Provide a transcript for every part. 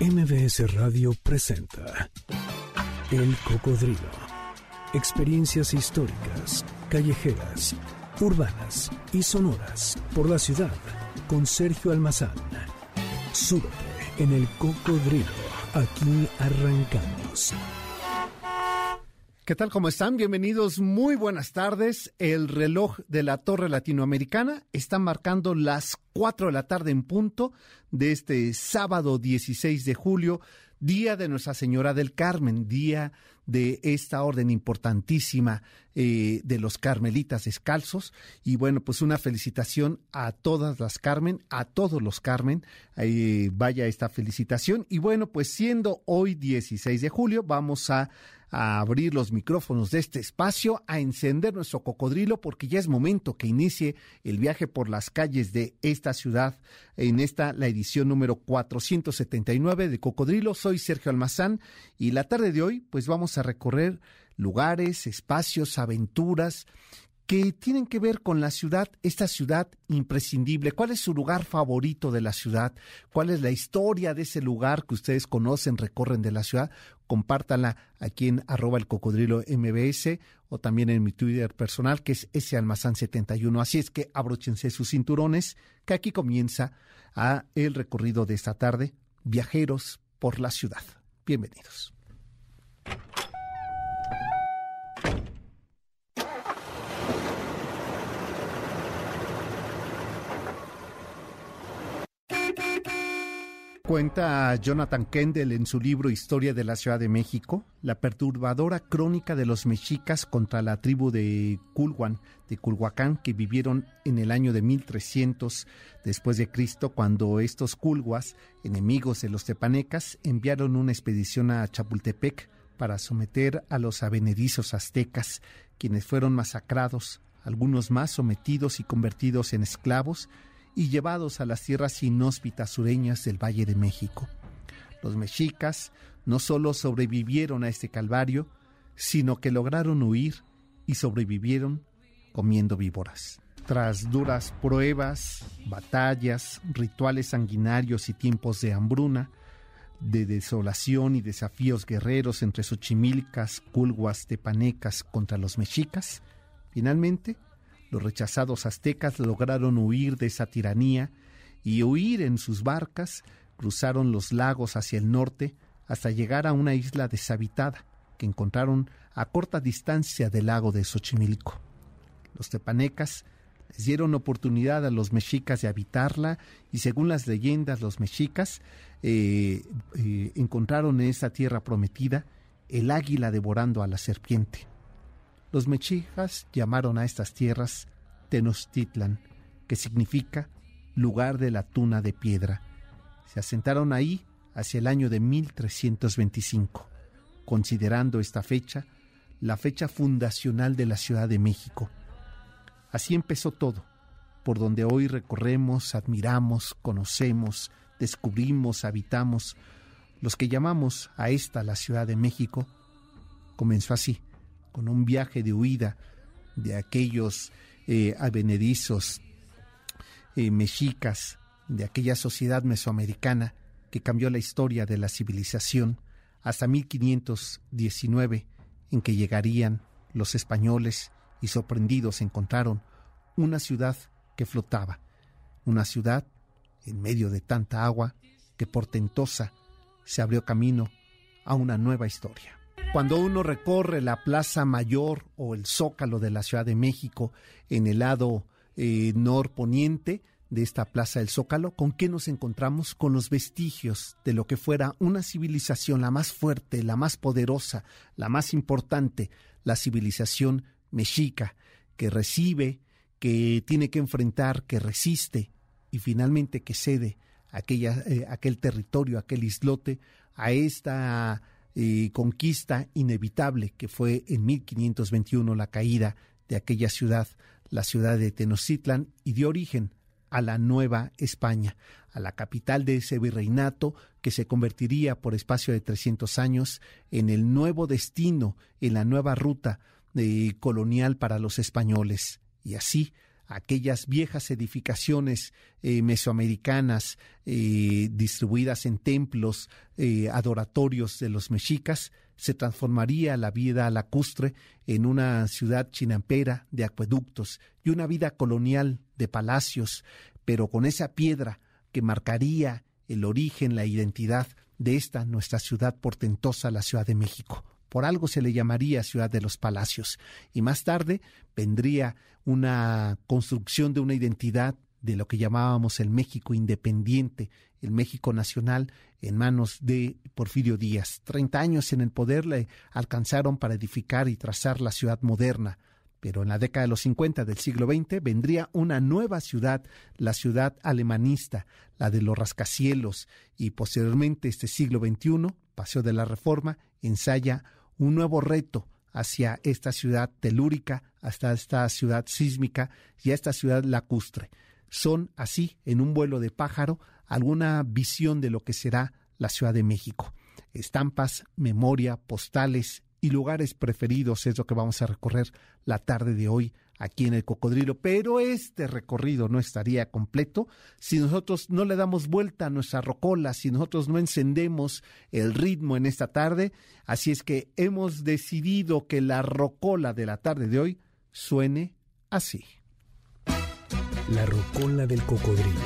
MBS Radio presenta El Cocodrilo. Experiencias históricas, callejeras, urbanas y sonoras por la ciudad con Sergio Almazán. Súbete en El Cocodrilo. Aquí arrancamos. ¿Qué tal? ¿Cómo están? Bienvenidos. Muy buenas tardes. El reloj de la Torre Latinoamericana está marcando las 4 de la tarde en punto de este sábado 16 de julio, día de Nuestra Señora del Carmen, día de esta orden importantísima eh, de los carmelitas descalzos. Y bueno, pues una felicitación a todas las Carmen, a todos los Carmen. vaya esta felicitación. Y bueno, pues siendo hoy 16 de julio, vamos a a abrir los micrófonos de este espacio, a encender nuestro cocodrilo, porque ya es momento que inicie el viaje por las calles de esta ciudad. En esta, la edición número 479 de Cocodrilo. Soy Sergio Almazán y la tarde de hoy, pues vamos a recorrer lugares, espacios, aventuras que tienen que ver con la ciudad, esta ciudad imprescindible. ¿Cuál es su lugar favorito de la ciudad? ¿Cuál es la historia de ese lugar que ustedes conocen, recorren de la ciudad? Compártanla aquí en arroba el cocodrilo MBS o también en mi Twitter personal que es ese almazán 71. Así es que abróchense sus cinturones que aquí comienza a el recorrido de esta tarde. Viajeros por la ciudad. Bienvenidos. Cuenta Jonathan Kendall en su libro Historia de la Ciudad de México la perturbadora crónica de los mexicas contra la tribu de Culhuan, de Culhuacán, que vivieron en el año de 1300 después de Cristo, cuando estos culhuas, enemigos de los tepanecas, enviaron una expedición a Chapultepec para someter a los avenedizos aztecas, quienes fueron masacrados, algunos más sometidos y convertidos en esclavos, y llevados a las tierras inhóspitas sureñas del Valle de México. Los mexicas no solo sobrevivieron a este calvario, sino que lograron huir y sobrevivieron comiendo víboras. Tras duras pruebas, batallas, rituales sanguinarios y tiempos de hambruna, de desolación y desafíos guerreros entre Xochimilcas, Culguas, Tepanecas contra los mexicas, finalmente los rechazados aztecas lograron huir de esa tiranía y huir en sus barcas, cruzaron los lagos hacia el norte hasta llegar a una isla deshabitada que encontraron a corta distancia del lago de Xochimilco. Los tepanecas les dieron oportunidad a los mexicas de habitarla y según las leyendas los mexicas eh, eh, encontraron en esa tierra prometida el águila devorando a la serpiente. Los mexicas llamaron a estas tierras Tenochtitlan, que significa lugar de la tuna de piedra. Se asentaron ahí hacia el año de 1325, considerando esta fecha la fecha fundacional de la Ciudad de México. Así empezó todo, por donde hoy recorremos, admiramos, conocemos, descubrimos, habitamos, los que llamamos a esta la Ciudad de México, comenzó así, con un viaje de huida de aquellos eh, avenedizos eh, mexicas, de aquella sociedad mesoamericana que cambió la historia de la civilización hasta 1519, en que llegarían los españoles y sorprendidos encontraron una ciudad que flotaba, una ciudad en medio de tanta agua que portentosa se abrió camino a una nueva historia. Cuando uno recorre la Plaza Mayor o el Zócalo de la Ciudad de México en el lado eh, norponiente de esta Plaza del Zócalo, ¿con qué nos encontramos? Con los vestigios de lo que fuera una civilización la más fuerte, la más poderosa, la más importante, la civilización mexica, que recibe, que tiene que enfrentar, que resiste y finalmente que cede aquella, eh, aquel territorio, aquel islote a esta eh, conquista inevitable que fue en 1521 la caída de aquella ciudad, la ciudad de Tenochtitlan, y dio origen a la Nueva España, a la capital de ese virreinato que se convertiría por espacio de 300 años en el nuevo destino, en la nueva ruta eh, colonial para los españoles. Y así, aquellas viejas edificaciones eh, mesoamericanas eh, distribuidas en templos eh, adoratorios de los mexicas, se transformaría la vida lacustre en una ciudad chinampera de acueductos y una vida colonial de palacios, pero con esa piedra que marcaría el origen, la identidad de esta nuestra ciudad portentosa, la Ciudad de México. Por algo se le llamaría Ciudad de los Palacios. Y más tarde vendría una construcción de una identidad de lo que llamábamos el México independiente, el México nacional, en manos de Porfirio Díaz. Treinta años en el poder le alcanzaron para edificar y trazar la ciudad moderna. Pero en la década de los 50 del siglo XX vendría una nueva ciudad, la ciudad alemanista, la de los rascacielos, y posteriormente este siglo XXI, Paseo de la Reforma, ensaya un nuevo reto hacia esta ciudad telúrica, hasta esta ciudad sísmica y a esta ciudad lacustre. Son así, en un vuelo de pájaro, alguna visión de lo que será la Ciudad de México. Estampas, memoria, postales y lugares preferidos es lo que vamos a recorrer la tarde de hoy aquí en el cocodrilo. Pero este recorrido no estaría completo si nosotros no le damos vuelta a nuestra rocola, si nosotros no encendemos el ritmo en esta tarde. Así es que hemos decidido que la rocola de la tarde de hoy suene así. La rocola del cocodrilo.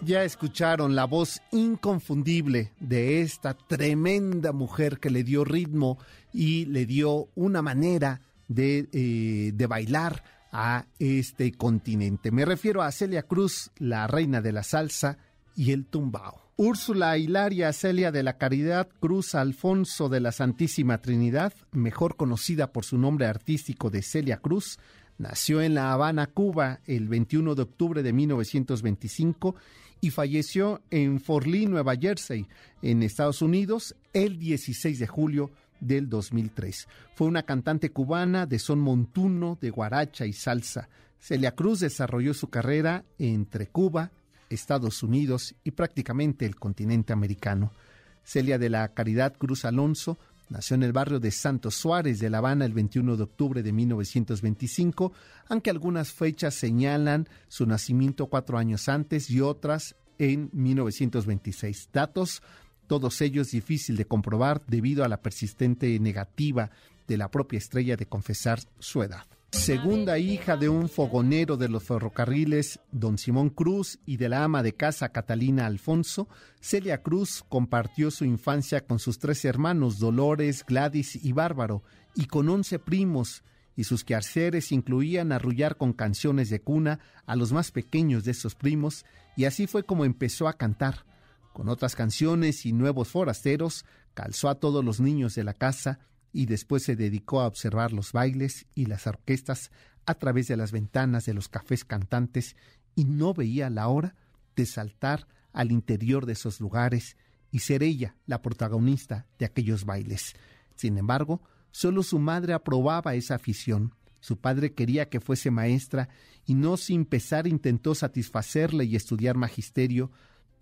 Ya escucharon la voz inconfundible de esta tremenda mujer que le dio ritmo y le dio una manera de, eh, de bailar a este continente. Me refiero a Celia Cruz, la reina de la salsa y el tumbao. Úrsula Hilaria Celia de la Caridad Cruz Alfonso de la Santísima Trinidad, mejor conocida por su nombre artístico de Celia Cruz, Nació en La Habana, Cuba, el 21 de octubre de 1925 y falleció en Fort Lee, Nueva Jersey, en Estados Unidos, el 16 de julio del 2003. Fue una cantante cubana de son montuno, de guaracha y salsa. Celia Cruz desarrolló su carrera entre Cuba, Estados Unidos y prácticamente el continente americano. Celia de la Caridad Cruz Alonso Nació en el barrio de Santos Suárez de La Habana el 21 de octubre de 1925, aunque algunas fechas señalan su nacimiento cuatro años antes y otras en 1926. Datos, todos ellos difícil de comprobar debido a la persistente negativa de la propia estrella de confesar su edad segunda hija de un fogonero de los ferrocarriles, don Simón Cruz, y de la ama de casa Catalina Alfonso, Celia Cruz compartió su infancia con sus tres hermanos, Dolores, Gladys y Bárbaro, y con once primos, y sus quehaceres incluían arrullar con canciones de cuna a los más pequeños de esos primos, y así fue como empezó a cantar. Con otras canciones y nuevos forasteros, calzó a todos los niños de la casa, y después se dedicó a observar los bailes y las orquestas a través de las ventanas de los cafés cantantes y no veía la hora de saltar al interior de esos lugares y ser ella la protagonista de aquellos bailes. Sin embargo, solo su madre aprobaba esa afición. Su padre quería que fuese maestra y no sin pesar intentó satisfacerle y estudiar magisterio,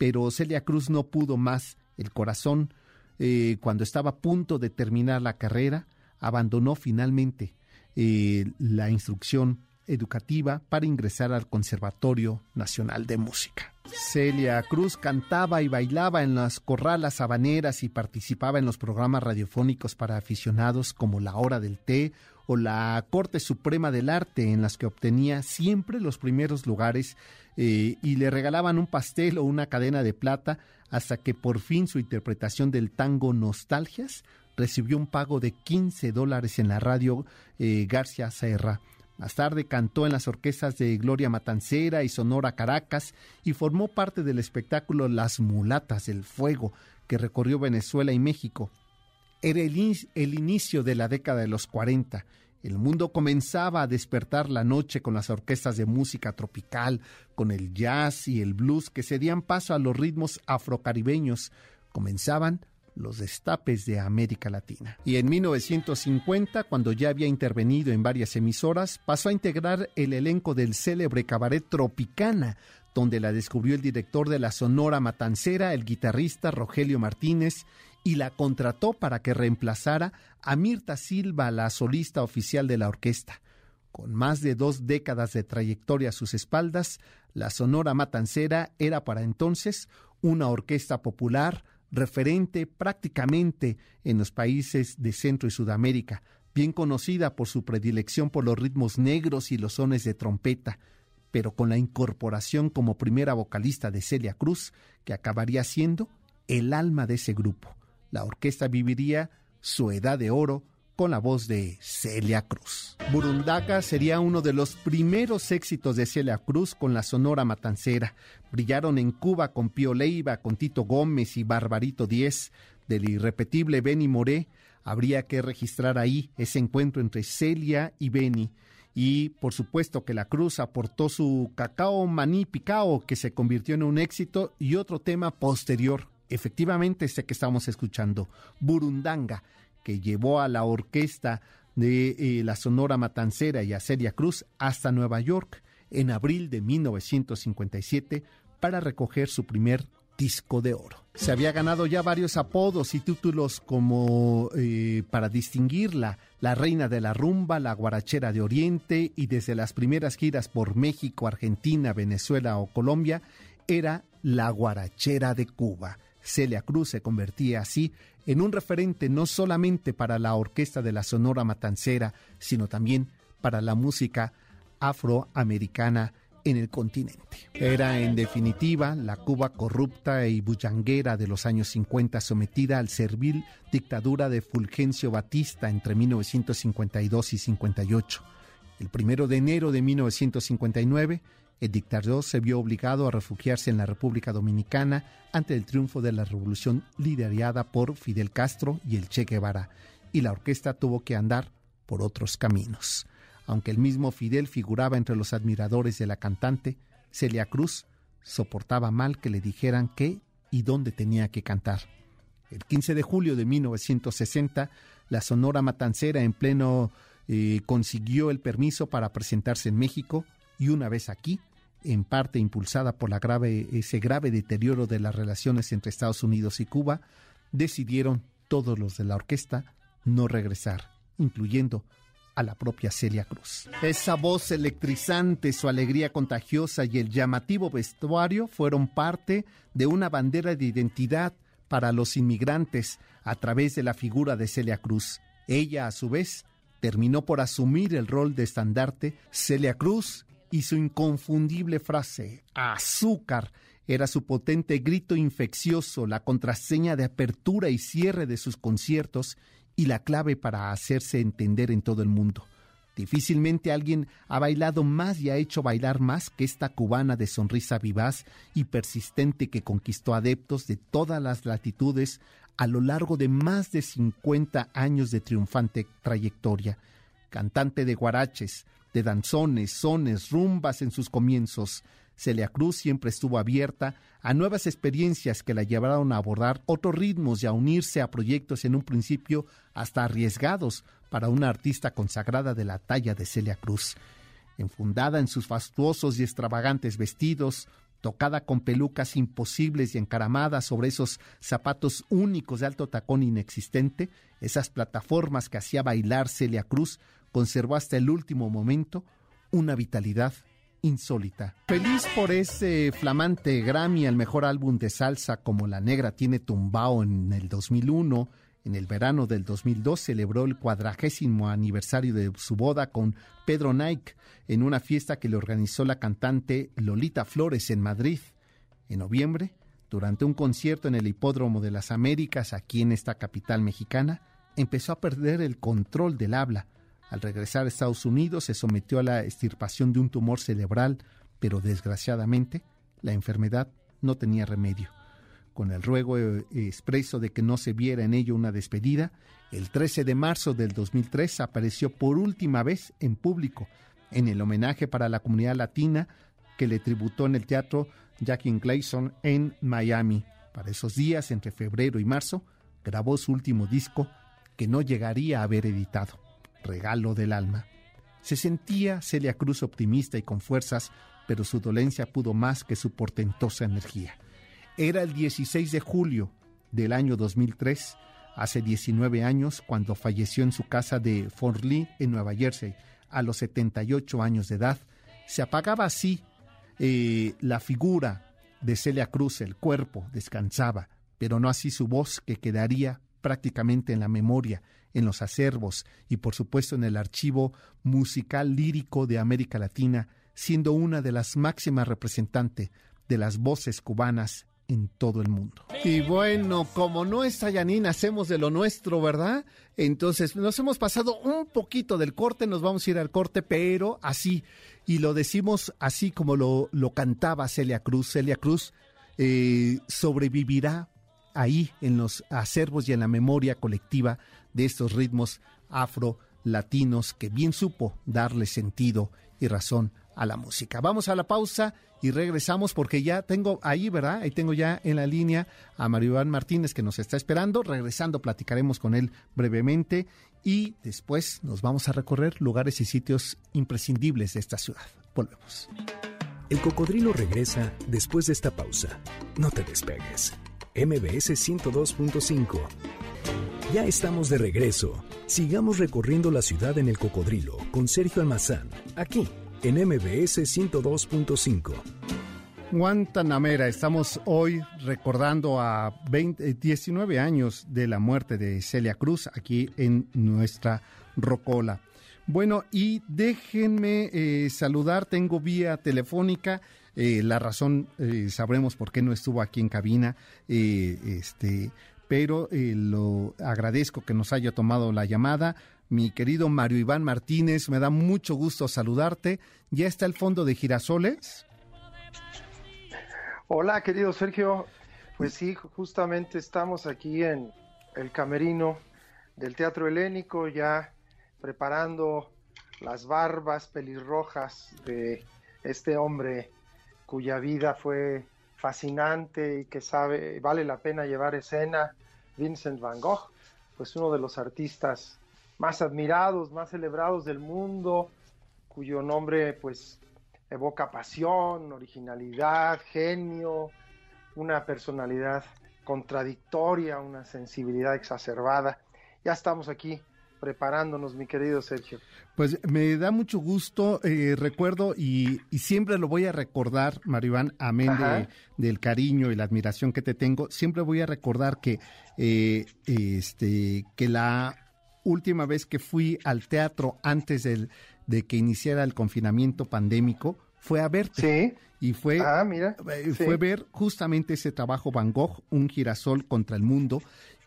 pero Celia Cruz no pudo más. El corazón eh, cuando estaba a punto de terminar la carrera, abandonó finalmente eh, la instrucción educativa para ingresar al Conservatorio Nacional de Música. Celia Cruz cantaba y bailaba en las corralas habaneras y participaba en los programas radiofónicos para aficionados como La Hora del Té o la Corte Suprema del Arte, en las que obtenía siempre los primeros lugares eh, y le regalaban un pastel o una cadena de plata hasta que por fin su interpretación del tango Nostalgias recibió un pago de 15 dólares en la radio eh, García Serra. Más tarde cantó en las orquestas de Gloria Matancera y Sonora Caracas y formó parte del espectáculo Las Mulatas del Fuego, que recorrió Venezuela y México. Era el, inicio de la década de los 40 el mundo comenzaba a despertar la noche con las orquestas de música tropical, con el jazz y el blues que cedían paso a los ritmos afrocaribeños. Comenzaban los destapes de América Latina. Y en 1950, cuando ya había intervenido en varias emisoras, pasó a integrar el elenco del célebre cabaret Tropicana, donde la descubrió el director de la Sonora Matancera, el guitarrista Rogelio Martínez, y la contrató para que reemplazara a Mirta Silva, la solista oficial de la orquesta. Con más de dos décadas de trayectoria a sus espaldas, la Sonora Matancera era para entonces una orquesta popular referente prácticamente en los países de Centro y Sudamérica, bien conocida por su predilección por los ritmos negros y los sones de trompeta, pero con la incorporación como primera vocalista de Celia Cruz, que acabaría siendo el alma de ese grupo. La orquesta viviría su edad de oro con la voz de Celia Cruz. Burundaga sería uno de los primeros éxitos de Celia Cruz con la Sonora Matancera. Brillaron en Cuba con Pío Leiva, con Tito Gómez y Barbarito Diez, del irrepetible Benny Moré. Habría que registrar ahí ese encuentro entre Celia y Benny. Y por supuesto que la Cruz aportó su cacao maní picao, que se convirtió en un éxito, y otro tema posterior, efectivamente este que estamos escuchando, Burundanga, que llevó a la orquesta de eh, la Sonora Matancera y a Celia Cruz hasta Nueva York en abril de 1957 para recoger su primer disco de oro. Se había ganado ya varios apodos y títulos como eh, para distinguirla, la reina de la rumba, la guarachera de Oriente y desde las primeras giras por México, Argentina, Venezuela o Colombia, era la guarachera de Cuba. Celia Cruz se convertía así en un referente no solamente para la orquesta de la Sonora Matancera, sino también para la música afroamericana en el continente. Era en definitiva la Cuba corrupta y bullanguera de los años 50 sometida al servil dictadura de Fulgencio Batista entre 1952 y 58. El primero de enero de 1959, el dictador se vio obligado a refugiarse en la República Dominicana ante el triunfo de la revolución liderada por Fidel Castro y el Che Guevara, y la orquesta tuvo que andar por otros caminos. Aunque el mismo Fidel figuraba entre los admiradores de la cantante, Celia Cruz soportaba mal que le dijeran qué y dónde tenía que cantar. El 15 de julio de 1960, la Sonora Matancera en pleno eh, consiguió el permiso para presentarse en México y una vez aquí, en parte impulsada por la grave, ese grave deterioro de las relaciones entre Estados Unidos y Cuba, decidieron todos los de la orquesta no regresar, incluyendo a la propia Celia Cruz. Esa voz electrizante, su alegría contagiosa y el llamativo vestuario fueron parte de una bandera de identidad para los inmigrantes a través de la figura de Celia Cruz. Ella, a su vez, terminó por asumir el rol de estandarte. Celia Cruz y su inconfundible frase, azúcar, era su potente grito infeccioso, la contraseña de apertura y cierre de sus conciertos y la clave para hacerse entender en todo el mundo. Difícilmente alguien ha bailado más y ha hecho bailar más que esta cubana de sonrisa vivaz y persistente que conquistó adeptos de todas las latitudes a lo largo de más de 50 años de triunfante trayectoria. Cantante de guaraches, de danzones, sones, rumbas en sus comienzos. Celia Cruz siempre estuvo abierta a nuevas experiencias que la llevaron a abordar otros ritmos y a unirse a proyectos en un principio hasta arriesgados para una artista consagrada de la talla de Celia Cruz. Enfundada en sus fastuosos y extravagantes vestidos, tocada con pelucas imposibles y encaramadas sobre esos zapatos únicos de alto tacón inexistente, esas plataformas que hacía bailar Celia Cruz conservó hasta el último momento una vitalidad insólita. Feliz por ese flamante Grammy al mejor álbum de salsa como La Negra tiene tumbao en el 2001, en el verano del 2002 celebró el cuadragésimo aniversario de su boda con Pedro Nike en una fiesta que le organizó la cantante Lolita Flores en Madrid. En noviembre, durante un concierto en el Hipódromo de las Américas aquí en esta capital mexicana, empezó a perder el control del habla al regresar a Estados Unidos se sometió a la extirpación de un tumor cerebral, pero desgraciadamente la enfermedad no tenía remedio. Con el ruego eh, expreso de que no se viera en ello una despedida, el 13 de marzo del 2003 apareció por última vez en público en el homenaje para la comunidad latina que le tributó en el teatro Jackie Gleason en Miami. Para esos días, entre febrero y marzo, grabó su último disco que no llegaría a haber editado regalo del alma. Se sentía Celia Cruz optimista y con fuerzas, pero su dolencia pudo más que su portentosa energía. Era el 16 de julio del año 2003, hace 19 años, cuando falleció en su casa de Fort Lee, en Nueva Jersey, a los 78 años de edad. Se apagaba así eh, la figura de Celia Cruz, el cuerpo descansaba, pero no así su voz que quedaría prácticamente en la memoria, en los acervos y por supuesto en el archivo musical lírico de América Latina, siendo una de las máximas representantes de las voces cubanas en todo el mundo. Y bueno, como no está Yanin, hacemos de lo nuestro, ¿verdad? Entonces, nos hemos pasado un poquito del corte, nos vamos a ir al corte, pero así, y lo decimos así como lo, lo cantaba Celia Cruz. Celia Cruz eh, sobrevivirá ahí en los acervos y en la memoria colectiva de estos ritmos afro-latinos que bien supo darle sentido y razón a la música. Vamos a la pausa y regresamos porque ya tengo ahí, ¿verdad? Ahí tengo ya en la línea a Mario Iván Martínez que nos está esperando. Regresando platicaremos con él brevemente y después nos vamos a recorrer lugares y sitios imprescindibles de esta ciudad. Volvemos. El cocodrilo regresa después de esta pausa. No te despegues. MBS 102.5. Ya estamos de regreso. Sigamos recorriendo la ciudad en el cocodrilo con Sergio Almazán, aquí en MBS 102.5. Guantanamera, estamos hoy recordando a 20, 19 años de la muerte de Celia Cruz aquí en nuestra Rocola. Bueno, y déjenme eh, saludar, tengo vía telefónica, eh, la razón eh, sabremos por qué no estuvo aquí en cabina, este, pero lo agradezco que nos haya tomado la llamada mi querido Mario Iván Martínez. Me da mucho gusto saludarte. ¿Ya está el fondo de girasoles? Hola, querido Sergio. Pues sí, justamente estamos aquí en el camerino del Teatro Helénico, ya preparando las barbas pelirrojas de este hombre cuya vida fue fascinante y que sabe, vale la pena llevar escena, Vincent Van Gogh, pues uno de los artistas más admirados, más celebrados del mundo, cuyo nombre pues evoca pasión, originalidad, genio, una personalidad contradictoria, una sensibilidad exacerbada. Ya estamos aquí preparándonos, mi querido Sergio. Pues me da mucho gusto, eh, recuerdo y, siempre lo voy a recordar, Maribán, amén del cariño y la admiración que te tengo, siempre voy a recordar que, eh, este, que la última vez que fui al teatro antes del, de que iniciara el confinamiento pandémico fue a verte. Sí. Y fue, ah, mira. Eh, fue ver justamente ese trabajo Van Gogh, Un girasol contra el mundo.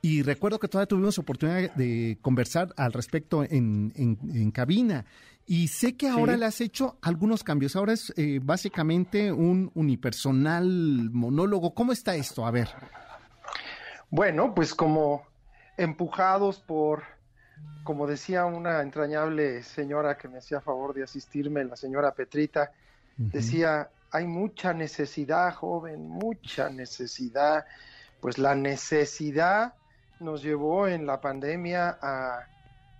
Y recuerdo que todavía tuvimos oportunidad de conversar al respecto en, en, cabina. Y sé que ahora le has hecho algunos cambios. Ahora es eh, básicamente un unipersonal monólogo. ¿Cómo está esto? A ver. Bueno, pues como empujados por como decía una entrañable señora que me hacía favor de asistirme, la señora Petrita, decía, hay mucha necesidad, joven, mucha necesidad. Pues la necesidad nos llevó en la pandemia a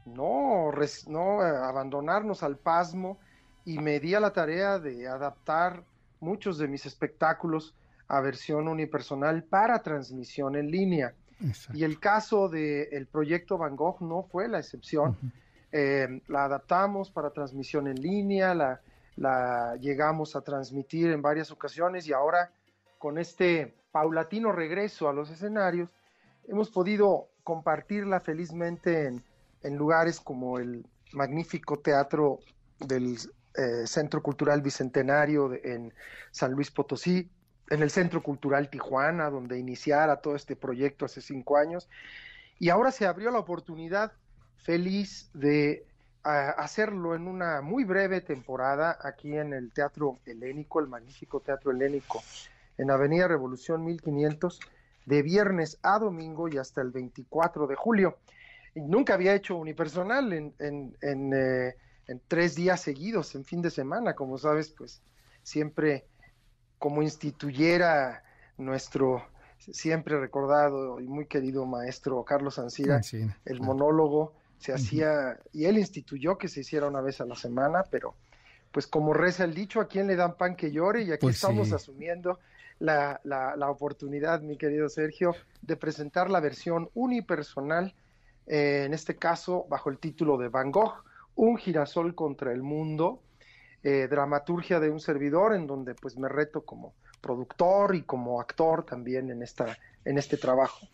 no, no abandonarnos al pasmo y me di a la tarea de adaptar muchos de mis espectáculos a versión unipersonal para transmisión en línea. Y el caso del proyecto Van Gogh no fue la excepción. Eh, la adaptamos para transmisión en línea, la, la llegamos a transmitir en varias ocasiones y ahora con este paulatino regreso a los escenarios hemos podido compartirla felizmente en, lugares como el magnífico teatro del eh, Centro Cultural Bicentenario en San Luis Potosí, en el Centro Cultural Tijuana, donde iniciara todo este proyecto hace cinco años. Y ahora se abrió la oportunidad feliz de hacerlo en una muy breve temporada aquí en el Teatro Helénico, el magnífico Teatro Helénico, en Avenida Revolución 1500, de viernes a domingo y hasta el 24 de julio. nunca había hecho unipersonal en, en, en, eh, en tres días seguidos, en fin de semana, como sabes, pues siempre como instituyera nuestro siempre recordado y muy querido maestro Carlos Ancira, el monólogo se hacía, y él instituyó que se hiciera una vez a la semana, pero pues como reza el dicho, a quién le dan pan que llore, y aquí pues estamos asumiendo la, la, oportunidad, mi querido Sergio, de presentar la versión unipersonal, eh, en este caso bajo el título de Van Gogh, Un girasol contra el mundo, eh, dramaturgia de un servidor, en donde pues me reto como productor y como actor también en esta en este trabajo.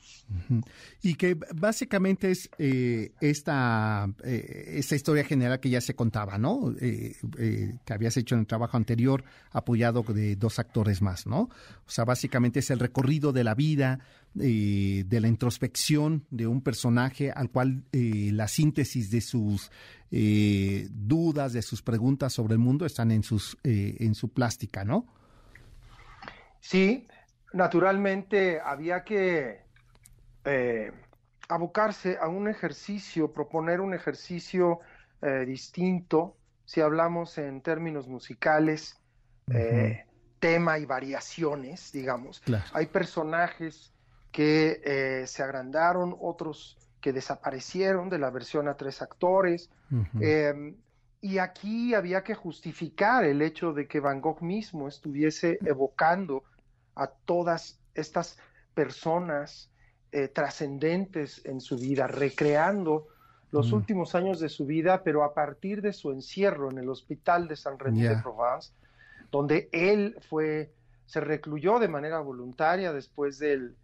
Y que básicamente es eh, esta, eh, esta historia general que ya se contaba, ¿no? Eh, que habías hecho en el trabajo anterior, apoyado de dos actores más, ¿no? O sea, básicamente es el recorrido de la vida, de la introspección de un personaje al cual la síntesis de sus dudas, de sus preguntas sobre el mundo están en, sus, en su plástica, ¿no? Sí, naturalmente había que eh, abocarse a un ejercicio, proponer un ejercicio eh, distinto, si hablamos en términos musicales, eh, tema y variaciones, digamos. Hay personajes que se agrandaron, otros que desaparecieron de la versión a tres actores. Em, y aquí había que justificar el hecho de que Van Gogh mismo estuviese evocando a todas estas personas eh, trascendentes en su vida, recreando los mm. últimos años de su vida, pero a partir de su encierro en el hospital de San René de Provence, donde él fue, se recluyó de manera voluntaria después del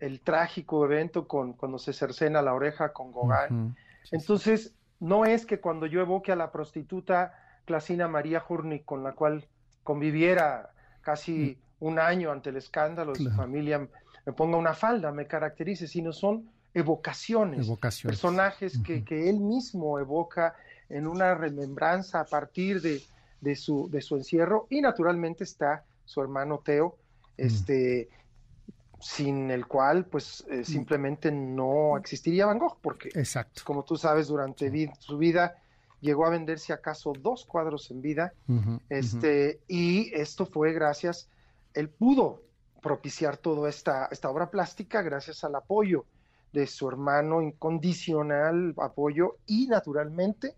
el trágico evento con, cuando se cercena la oreja con Gauguin. Entonces, no es que cuando yo evoque a la prostituta Clasina María Hurnik, con la cual conviviera casi mm un año ante el escándalo de su familia me ponga una falda, me caracterice, sino son evocaciones, personajes que, él mismo evoca en una remembranza a partir de, su, de su encierro. Y naturalmente está su hermano Teo, mm. este, sin el cual pues eh, simplemente no existiría Van Gogh, porque Exacto. como tú sabes, durante su vida llegó a venderse acaso dos cuadros en vida, este, y esto fue gracias él pudo propiciar toda esta, esta obra plástica gracias al apoyo de su hermano incondicional, apoyo y naturalmente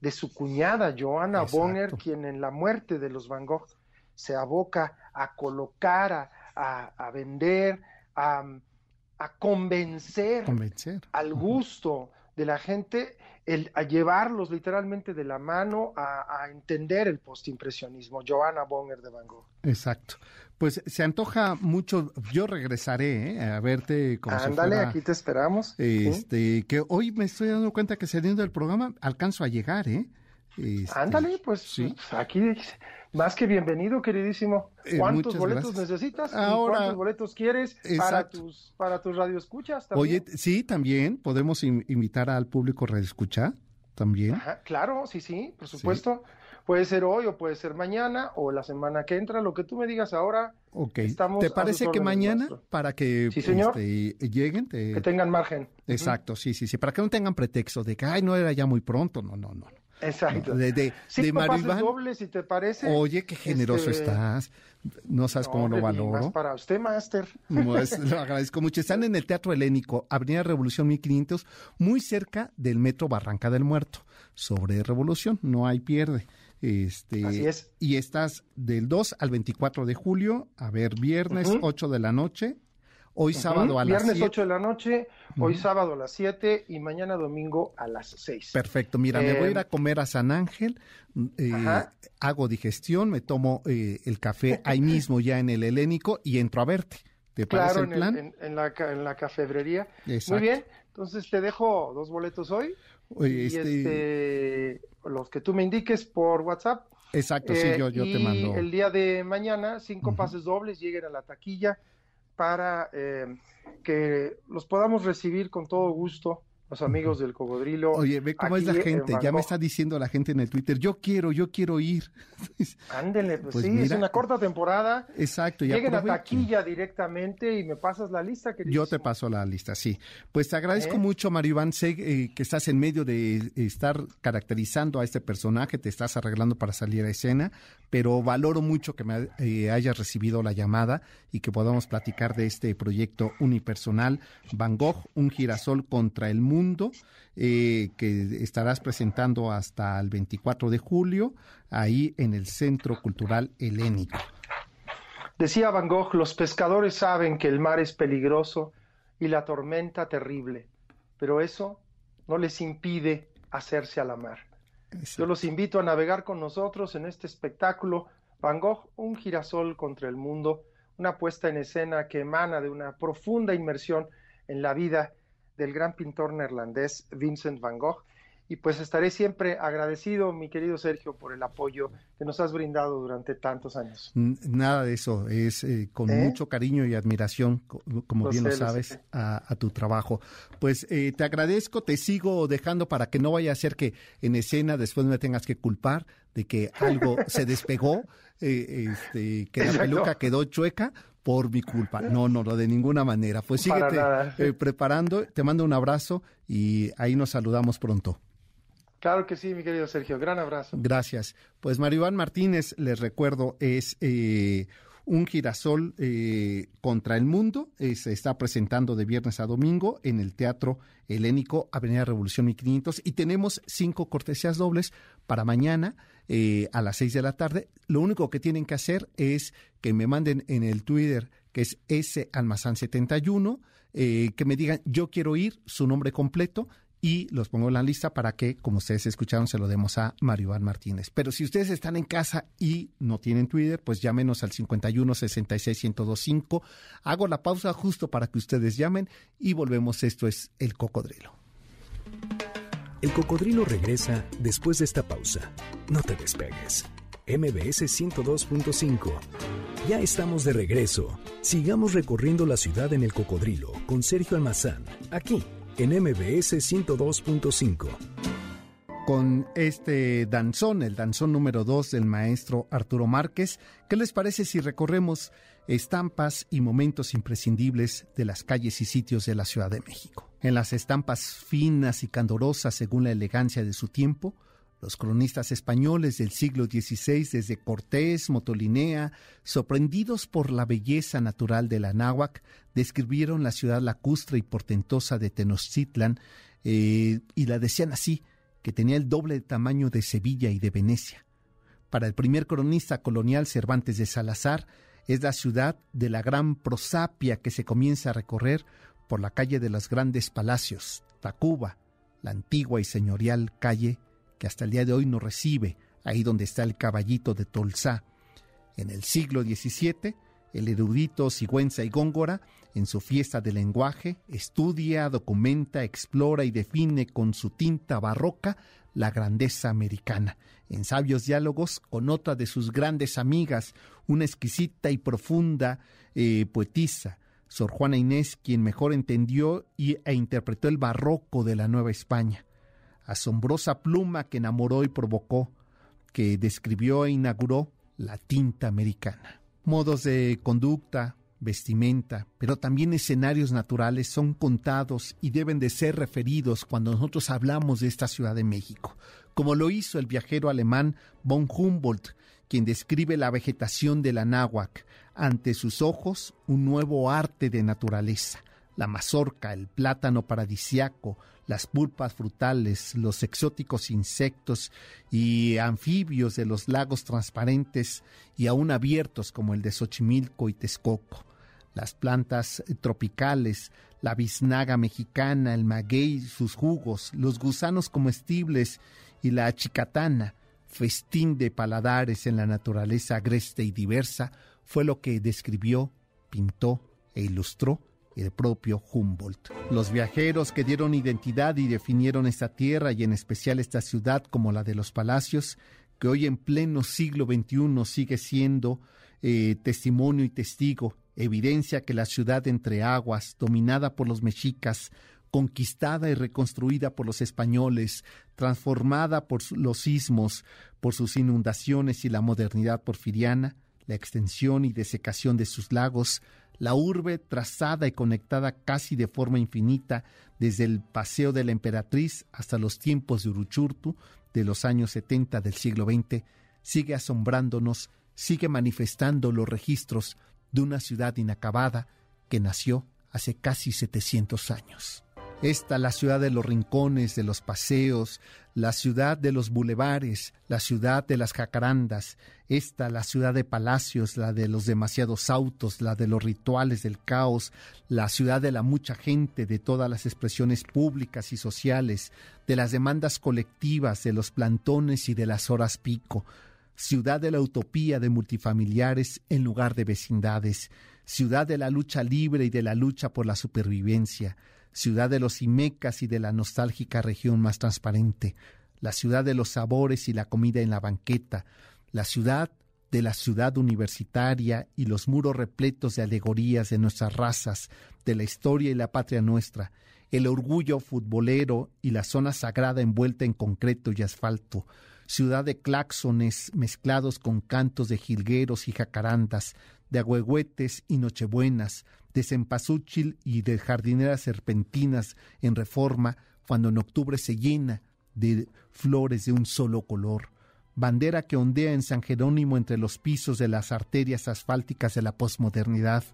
de su cuñada Joanna Bonner, quien en la muerte de los Van Gogh se aboca a colocar, a, vender, a, convencer, al gusto de la gente el, a llevarlos literalmente de la mano a, entender el postimpresionismo. Joanna Bonner de Van Gogh. Exacto. Pues se antoja mucho. Yo regresaré ¿eh? a verte como Ándale, aquí te esperamos. Este, que hoy me estoy dando cuenta que saliendo del programa alcanzo a llegar, ¿eh? Este, Ándale, pues, ¿sí? Pues, aquí más que bienvenido, queridísimo. Eh, ¿Cuántos boletos necesitas? Ahora, ¿Cuántos boletos quieres para tus, para tus radioescuchas? Oye, sí, también podemos invitar al público radioescucha también. Ajá, claro, sí, sí, por supuesto. Puede ser hoy o puede ser mañana o la semana que entra, lo que tú me digas ahora. Ok. ¿Te parece que mañana para que este, lleguen? Que tengan margen. Exacto, sí, sí, sí, para que no tengan pretexto de que, ay, no era ya muy pronto, no, no, no. Exacto. De, de, de doble, si te parece. Oye, qué generoso este, estás. No sabes cómo lo valoro. Más para usted, Master. Pues, lo agradezco mucho. Están en el Teatro Helénico, Avenida Revolución 1500, muy cerca del Metro Barranca del Muerto. Sobre Revolución, no hay pierde. Este, Así es. Y estás del 2 al 24 de julio, a ver, viernes, 8 de la noche, Hoy sábado a las Viernes 8 de la noche, hoy sábado a las 7 y mañana domingo a las 6. Perfecto, mira, me voy a ir a em, comer a San Ángel, eh, hago digestión, me tomo eh, el café ahí mismo ya en el helénico y entro a verte. ¿Te parece el plan? En, la, en la cafebrería. Muy bien, entonces te dejo dos boletos hoy. Y este... este... los que tú me indiques por WhatsApp. Exacto, sí, yo, yo te mando. El día de mañana, cinco pases dobles, lleguen a la taquilla para eh, que los podamos recibir con todo gusto los amigos del cocodrilo. Oye, ve cómo es la gente, ya me está diciendo la gente en el Twitter, yo quiero, yo quiero ir. Ándele, pues, pues sí, es una corta temporada. Exacto. Lleguen a taquilla directamente y me pasas la lista. Yo te paso la lista, sí. Pues te agradezco ¿Eh? mucho, Mario Iván, sé eh, que estás en medio de estar caracterizando a este personaje, te estás arreglando para salir a escena, pero valoro mucho que me eh, hayas recibido la llamada y que podamos platicar de este proyecto unipersonal, Van Gogh, un girasol contra el mundo Mundo, eh, que estarás presentando hasta el 24 de julio, ahí en el Centro Cultural Helénico. Decía Van Gogh, los pescadores saben que el mar es peligroso y la tormenta terrible, pero eso no les impide hacerse a la mar. Yo los invito a navegar con nosotros en este espectáculo Van Gogh, un girasol contra el mundo, una puesta en escena que emana de una profunda inmersión en la vida del gran pintor neerlandés Vincent Van Gogh y pues estaré siempre agradecido, mi querido Sergio, por el apoyo que nos has brindado durante tantos años. Nada de eso, es eh, con ¿Eh? mucho cariño y admiración, como bien lo sabes, a, tu trabajo. Pues eh, te agradezco, te sigo dejando para que no vaya a ser que en escena después me tengas que culpar de que algo se despegó, este, que la peluca quedó chueca, por mi culpa. No, no, no, de ninguna manera. Pues síguete preparando, te mando un abrazo y ahí nos saludamos pronto. Claro que sí, mi querido Sergio. Gran abrazo. Gracias. Pues Maribán Martínez, les recuerdo, es eh, un girasol eh, contra el mundo. Eh, se está presentando de viernes a domingo en el Teatro Helénico, Avenida Revolución 1500. Y tenemos cinco cortesías dobles para mañana a las seis de la tarde. Lo único que tienen que hacer es que me manden en el Twitter, que es S Almazán 71, que me digan yo quiero ir, su nombre completo y los pongo en la lista para que, como ustedes escucharon, se lo demos a Mario Martínez. Pero si ustedes están en casa y no tienen Twitter, pues llámenos al 51 66 1025. Hago la pausa justo para que ustedes llamen y volvemos. Esto es El Cocodrilo. El Cocodrilo regresa después de esta pausa. No te despegues. MBS 102.5. Ya estamos de regreso. Sigamos recorriendo la ciudad en El Cocodrilo con Sergio Almazán, aquí en MBS 102.5. Con este danzón, el danzón número 2 del maestro Arturo Márquez, ¿qué les parece si recorremos estampas y momentos imprescindibles de las calles y sitios de la Ciudad de México? En las estampas finas y candorosas según la elegancia de su tiempo, los cronistas españoles del siglo XVI, desde Cortés, Motolinea, sorprendidos por la belleza natural de la náhuac, describieron la ciudad lacustre y portentosa de Tenochtitlan eh, y la decían así, que tenía el doble de tamaño de Sevilla y de Venecia. Para el primer cronista colonial Cervantes de Salazar, es la ciudad de la gran prosapia que se comienza a recorrer por la calle de los grandes palacios, Tacuba, la antigua y señorial calle que hasta el día de hoy no recibe, ahí donde está el caballito de Tolsá. En el siglo XVII, el erudito Sigüenza y Góngora, en su fiesta del lenguaje, estudia, documenta, explora y define con su tinta barroca la grandeza americana. En sabios diálogos con otra de sus grandes amigas, una exquisita y profunda eh, poetisa, Sor Juana Inés, quien mejor entendió y, e interpretó el barroco de la Nueva España asombrosa pluma que enamoró y provocó, que describió e inauguró la tinta americana. Modos de conducta, vestimenta, pero también escenarios naturales son contados y deben de ser referidos cuando nosotros hablamos de esta Ciudad de México, como lo hizo el viajero alemán von Humboldt, quien describe la vegetación de la náhuac, ante sus ojos un nuevo arte de naturaleza, la mazorca, el plátano paradisiaco, las pulpas frutales, los exóticos insectos y anfibios de los lagos transparentes y aún abiertos como el de Xochimilco y Texcoco, las plantas tropicales, la biznaga mexicana, el maguey, sus jugos, los gusanos comestibles y la chicatana, festín de paladares en la naturaleza agreste y diversa, fue lo que describió, pintó e ilustró el propio Humboldt. Los viajeros que dieron identidad y definieron esta tierra y en especial esta ciudad como la de los palacios, que hoy en pleno siglo XXI sigue siendo eh, testimonio y testigo, evidencia que la ciudad entre aguas, dominada por los mexicas, conquistada y reconstruida por los españoles, transformada por los sismos, por sus inundaciones y la modernidad porfiriana, la extensión y desecación de sus lagos, la urbe trazada y conectada casi de forma infinita desde el Paseo de la Emperatriz hasta los tiempos de Uruchurtu de los años 70 del siglo XX, sigue asombrándonos, sigue manifestando los registros de una ciudad inacabada que nació hace casi 700 años. Esta, la ciudad de los rincones, de los paseos, la ciudad de los bulevares, la ciudad de las jacarandas, esta, la ciudad de palacios, la de los demasiados autos, la de los rituales del caos, la ciudad de la mucha gente, de todas las expresiones públicas y sociales, de las demandas colectivas, de los plantones y de las horas pico, ciudad de la utopía de multifamiliares en lugar de vecindades, ciudad de la lucha libre y de la lucha por la supervivencia, ciudad de los Imecas y de la nostálgica región más transparente, la ciudad de los sabores y la comida en la banqueta, la ciudad de la ciudad universitaria y los muros repletos de alegorías de nuestras razas, de la historia y la patria nuestra, el orgullo futbolero y la zona sagrada envuelta en concreto y asfalto, ciudad de claxones mezclados con cantos de jilgueros y jacarandas, de agüehuetes y nochebuenas, de cempasúchil y de jardineras serpentinas en reforma, cuando en octubre se llena de flores de un solo color, bandera que ondea en San Jerónimo entre los pisos de las arterias asfálticas de la posmodernidad,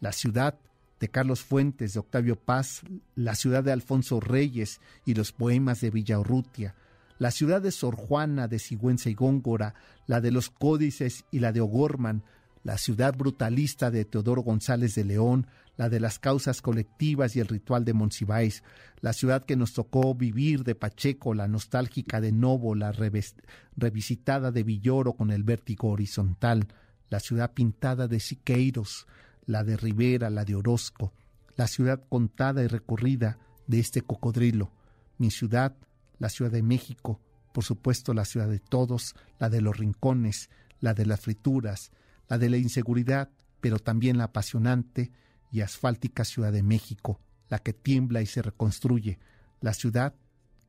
la ciudad de Carlos Fuentes, de Octavio Paz, la ciudad de Alfonso Reyes y los poemas de Villaurrutia, la ciudad de Sor Juana, de Sigüenza y Góngora, la de los códices y la de O'Gorman, la ciudad brutalista de Teodoro González de León, la de las causas colectivas y el ritual de Monsiváis, la ciudad que nos tocó vivir de Pacheco, la nostálgica de Novo, la revisitada de Villoro con el vértigo horizontal, la ciudad pintada de Siqueiros, la de Rivera, la de Orozco, la ciudad contada y recorrida de este cocodrilo, mi ciudad, la Ciudad de México, por supuesto la ciudad de todos, la de los rincones, la de las frituras, la de la inseguridad, pero también la apasionante y asfáltica Ciudad de México, la que tiembla y se reconstruye, la ciudad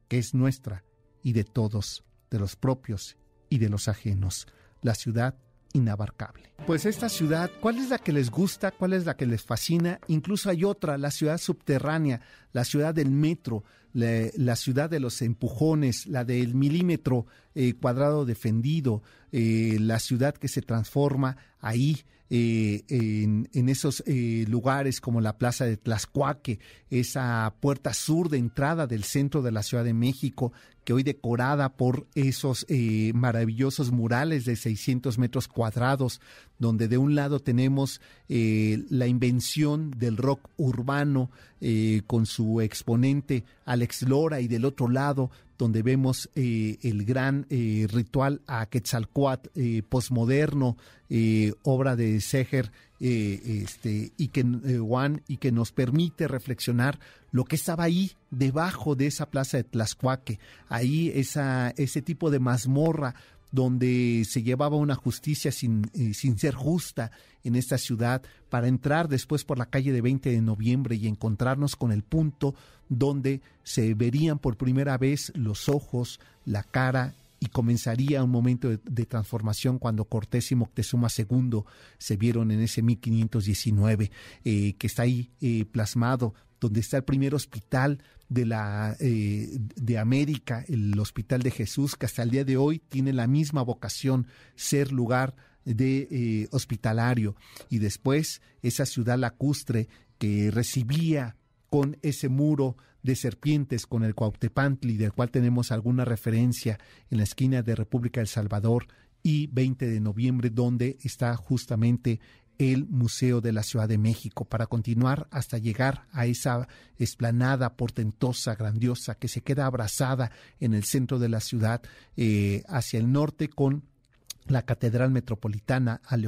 que es nuestra y de todos, de los propios y de los ajenos, la ciudad inabarcable. Pues esta ciudad, ¿cuál es la que les gusta? ¿Cuál es la que les fascina? Incluso hay otra, la ciudad subterránea, la ciudad del metro, la, ciudad de los empujones, la del milímetro eh, cuadrado defendido, eh, la ciudad que se transforma ahí eh, en, esos lugares como la Plaza de Tlaxcuaque, esa puerta sur de entrada del centro de la Ciudad de México, que hoy decorada por esos maravillosos murales de 600 metros cuadrados, donde de un lado tenemos la invención del rock urbano con su exponente Alex Lora y del otro lado donde vemos eh, el gran eh, ritual a Quetzalcoatl eh, posmoderno, obra de Seger este, y, que, Juan, y que nos permite reflexionar lo que estaba ahí debajo de esa plaza de Tlaxcuaque, ahí esa, ese tipo de mazmorra donde se llevaba una justicia sin, sin ser justa en esta ciudad, para entrar después por la calle de 20 de noviembre y encontrarnos con el punto donde se verían por primera vez los ojos, la cara y comenzaría un momento de, transformación cuando Cortés y Moctezuma II se vieron en ese 1519, eh, que está ahí eh, plasmado, donde está el primer hospital de la eh, de América, el Hospital de Jesús, que hasta el día de hoy tiene la misma vocación, ser lugar de hospitalario. Y después esa ciudad lacustre que recibía con ese muro de serpientes con el Cuauhtepantli, del cual tenemos alguna referencia en la esquina de República del Salvador y 20 de noviembre, donde está justamente el Museo de la Ciudad de México, para continuar hasta llegar a esa esplanada portentosa, grandiosa, que se queda abrazada en el centro de la ciudad, eh, hacia el norte con la Catedral Metropolitana al,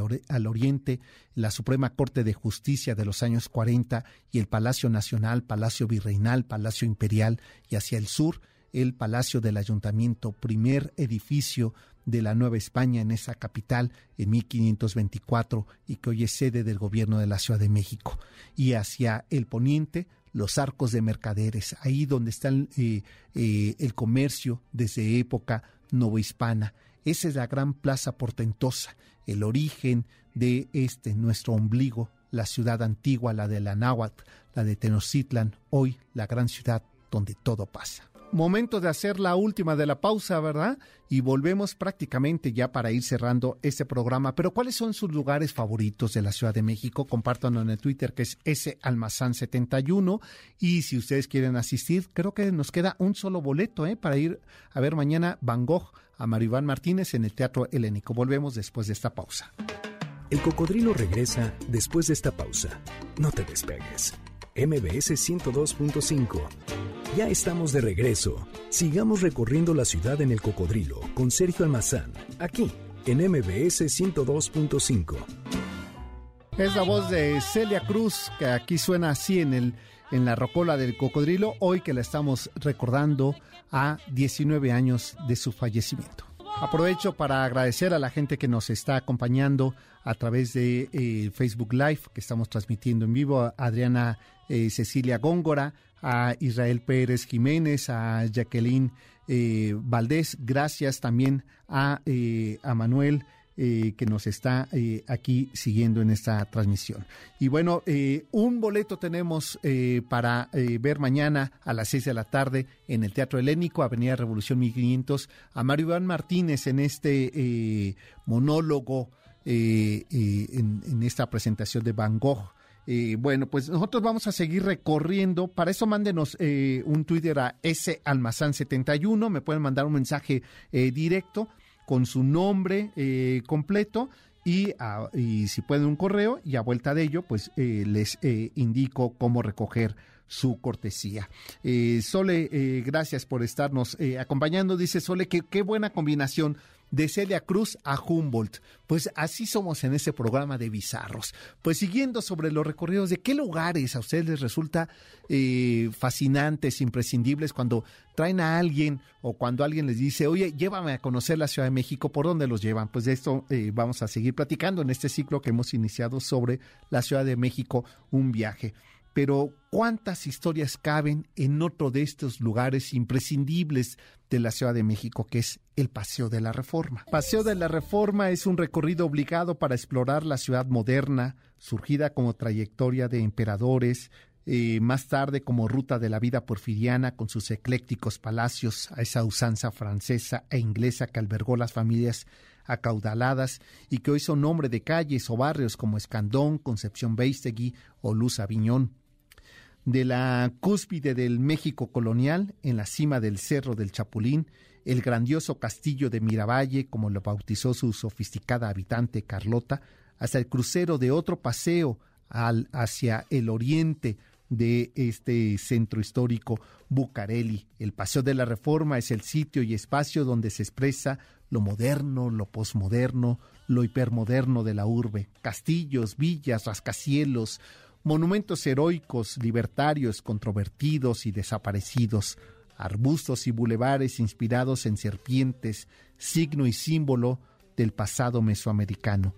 oriente, la Suprema Corte de Justicia de los años 40 y el Palacio Nacional, Palacio Virreinal, Palacio Imperial y hacia el sur el Palacio del Ayuntamiento, primer edificio de la Nueva España en esa capital en 1524 y que hoy es sede del gobierno de la Ciudad de México. Y hacia el poniente, los arcos de mercaderes, ahí donde está el, eh, eh, el comercio desde época novohispana esa es la gran plaza portentosa, el origen de este nuestro ombligo, la ciudad antigua, la de la Náhuatl, la de Tenochtitlan, hoy la gran ciudad donde todo pasa. Momento de hacer la última de la pausa, ¿verdad? Y volvemos prácticamente ya para ir cerrando este programa. Pero ¿cuáles son sus lugares favoritos de la Ciudad de México? Compártanlo en el Twitter, que es S Almazán 71. Y si ustedes quieren asistir, creo que nos queda un solo boleto, ¿eh? Para ir a ver mañana Van Gogh a Maribán Martínez en el Teatro Helénico. Volvemos después de esta pausa. El cocodrilo regresa después de esta pausa. No te despegues. MBS 102.5. Ya estamos de regreso. Sigamos recorriendo la ciudad en el cocodrilo con Sergio Almazán, aquí en MBS 102.5. Es la voz de Celia Cruz, que aquí suena así en, el, en la rocola del cocodrilo, hoy que la estamos recordando a 19 años de su fallecimiento. Aprovecho para agradecer a la gente que nos está acompañando a través de eh, Facebook Live, que estamos transmitiendo en vivo, a Adriana eh, Cecilia Góngora, a Israel Pérez Jiménez, a Jacqueline eh, Valdés, gracias también a, eh, a Manuel. Eh, que nos está aquí siguiendo en esta transmisión. Y bueno, un boleto tenemos para ver mañana a las seis de la tarde en el Teatro Helénico, Avenida Revolución 1500, a Mario Iván Martínez en este monólogo, en, esta presentación de Van Gogh bueno, pues nosotros vamos a seguir recorriendo. Para eso mándenos eh, un Twitter a salmazán71. Me pueden mandar un mensaje eh, directo con su nombre eh, completo. Y, y, si pueden un correo y a vuelta de ello, pues les indico cómo recoger su cortesía. Sole, gracias por estarnos acompañando. Dice Sole que qué buena combinación de Celia Cruz a Humboldt. Pues así somos en ese programa de bizarros. Pues siguiendo sobre los recorridos, ¿de qué lugares a ustedes les resulta eh, fascinantes, imprescindibles cuando traen a alguien o cuando alguien les dice, oye, llévame a conocer la Ciudad de México, ¿por dónde los llevan? Pues de esto eh, vamos a seguir platicando en este ciclo que hemos iniciado sobre la Ciudad de México, un viaje pero ¿cuántas historias caben en otro de estos lugares imprescindibles de la Ciudad de México, que es el Paseo de la Reforma? Paseo de la Reforma es un recorrido obligado para explorar la ciudad moderna, surgida como trayectoria de emperadores, eh, más tarde como ruta de la vida porfiriana con sus eclécticos palacios, a esa usanza francesa e inglesa que albergó las familias acaudaladas y que hoy son nombre de calles o barrios como Escandón, Concepción Beistegui o Luz Aviñón de la cúspide del México colonial, en la cima del Cerro del Chapulín, el grandioso castillo de Miravalle, como lo bautizó su sofisticada habitante Carlota, hasta el crucero de otro paseo al, hacia el oriente de este centro histórico, Bucareli. El Paseo de la Reforma es el sitio y espacio donde se expresa lo moderno, lo posmoderno, lo hipermoderno de la urbe. Castillos, villas, rascacielos, monumentos heroicos, libertarios, controvertidos y desaparecidos, arbustos y bulevares inspirados en serpientes, signo y símbolo del pasado mesoamericano.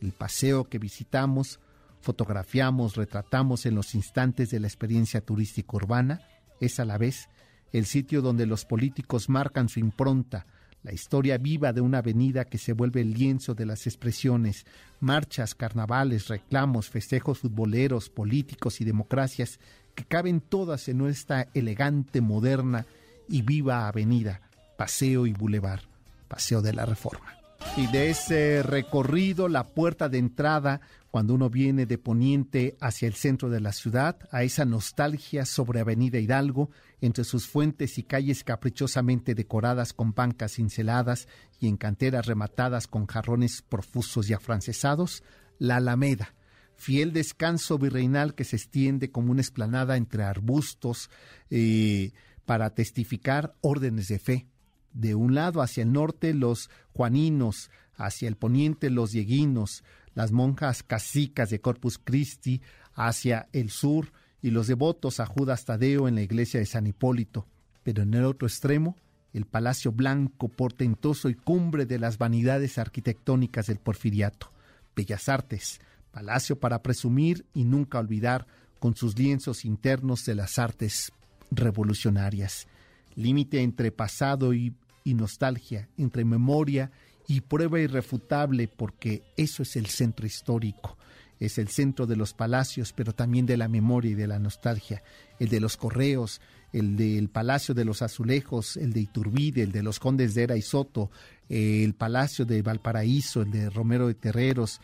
El paseo que visitamos, fotografiamos, retratamos en los instantes de la experiencia turística urbana, es a la vez el sitio donde los políticos marcan su impronta, la historia viva de una avenida que se vuelve el lienzo de las expresiones, marchas, carnavales, reclamos, festejos futboleros, políticos y democracias que caben todas en esta elegante, moderna y viva avenida, paseo y bulevar, paseo de la reforma. Y de ese recorrido, la puerta de entrada cuando uno viene de poniente hacia el centro de la ciudad, a esa nostalgia sobre Avenida Hidalgo, entre sus fuentes y calles caprichosamente decoradas con bancas cinceladas y en canteras rematadas con jarrones profusos y afrancesados, la Alameda, fiel descanso virreinal que se extiende como una esplanada entre arbustos eh, para testificar órdenes de fe. De un lado hacia el norte los juaninos, hacia el poniente los dieguinos, las monjas casicas de Corpus Christi hacia el sur y los devotos a Judas Tadeo en la iglesia de San Hipólito. Pero en el otro extremo, el Palacio Blanco, portentoso y cumbre de las vanidades arquitectónicas del Porfiriato. Bellas Artes, palacio para presumir y nunca olvidar con sus lienzos internos de las artes revolucionarias. Límite entre pasado y, nostalgia, entre memoria y prueba irrefutable porque eso es el centro histórico. es el centro de los palacios, pero también de la memoria y de la nostalgia, el de los correos, el del Palacio de los Azulejos, el de Iturbide, el de los Condes de Era y Soto, el Palacio de Valparaíso, el de Romero de Terreros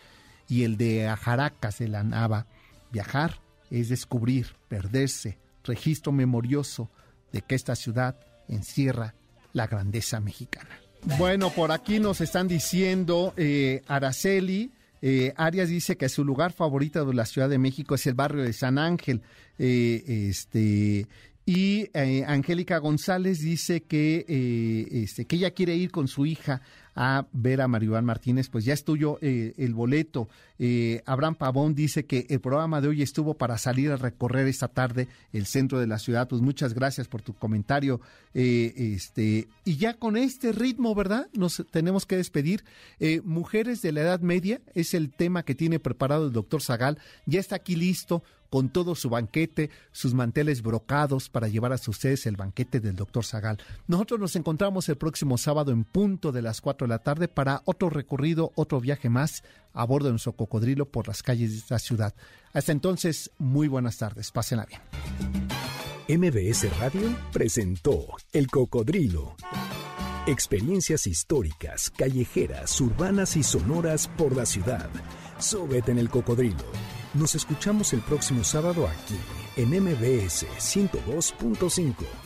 y el de Ajaracas de la Nava. Viajar es descubrir, perderse, registro memorioso de que esta ciudad encierra la grandeza mexicana. Bueno, por aquí nos están diciendo eh, Araceli. Eh, Arias dice que su lugar favorito de la Ciudad de México es el barrio de San Ángel. Eh, este, y eh, Angélica González dice que, eh, este, que ella quiere ir con su hija a ver a Maribán Martínez, pues ya es tuyo eh, el boleto. Eh, Abraham Pavón dice que el programa de hoy estuvo para salir a recorrer esta tarde el centro de la ciudad. Pues muchas gracias por tu comentario. Eh, este, y ya con este ritmo, ¿verdad? Nos tenemos que despedir. Mujeres de la Edad Media es el tema que tiene preparado el doctor Zagal. Ya está aquí listo con todo su banquete, sus manteles brocados para llevar a ustedes el banquete del doctor Zagal. Nosotros nos encontramos el próximo sábado en punto de las 4 de la tarde para otro recorrido, otro viaje más a bordo de nuestro cocodrilo por las calles de esta ciudad. Hasta entonces, muy buenas tardes. Pásenla bien. MBS Radio presentó El Cocodrilo. Experiencias históricas, callejeras, urbanas y sonoras por la ciudad. Súbete en el cocodrilo. Nos escuchamos el próximo sábado aquí en MBS 102.5.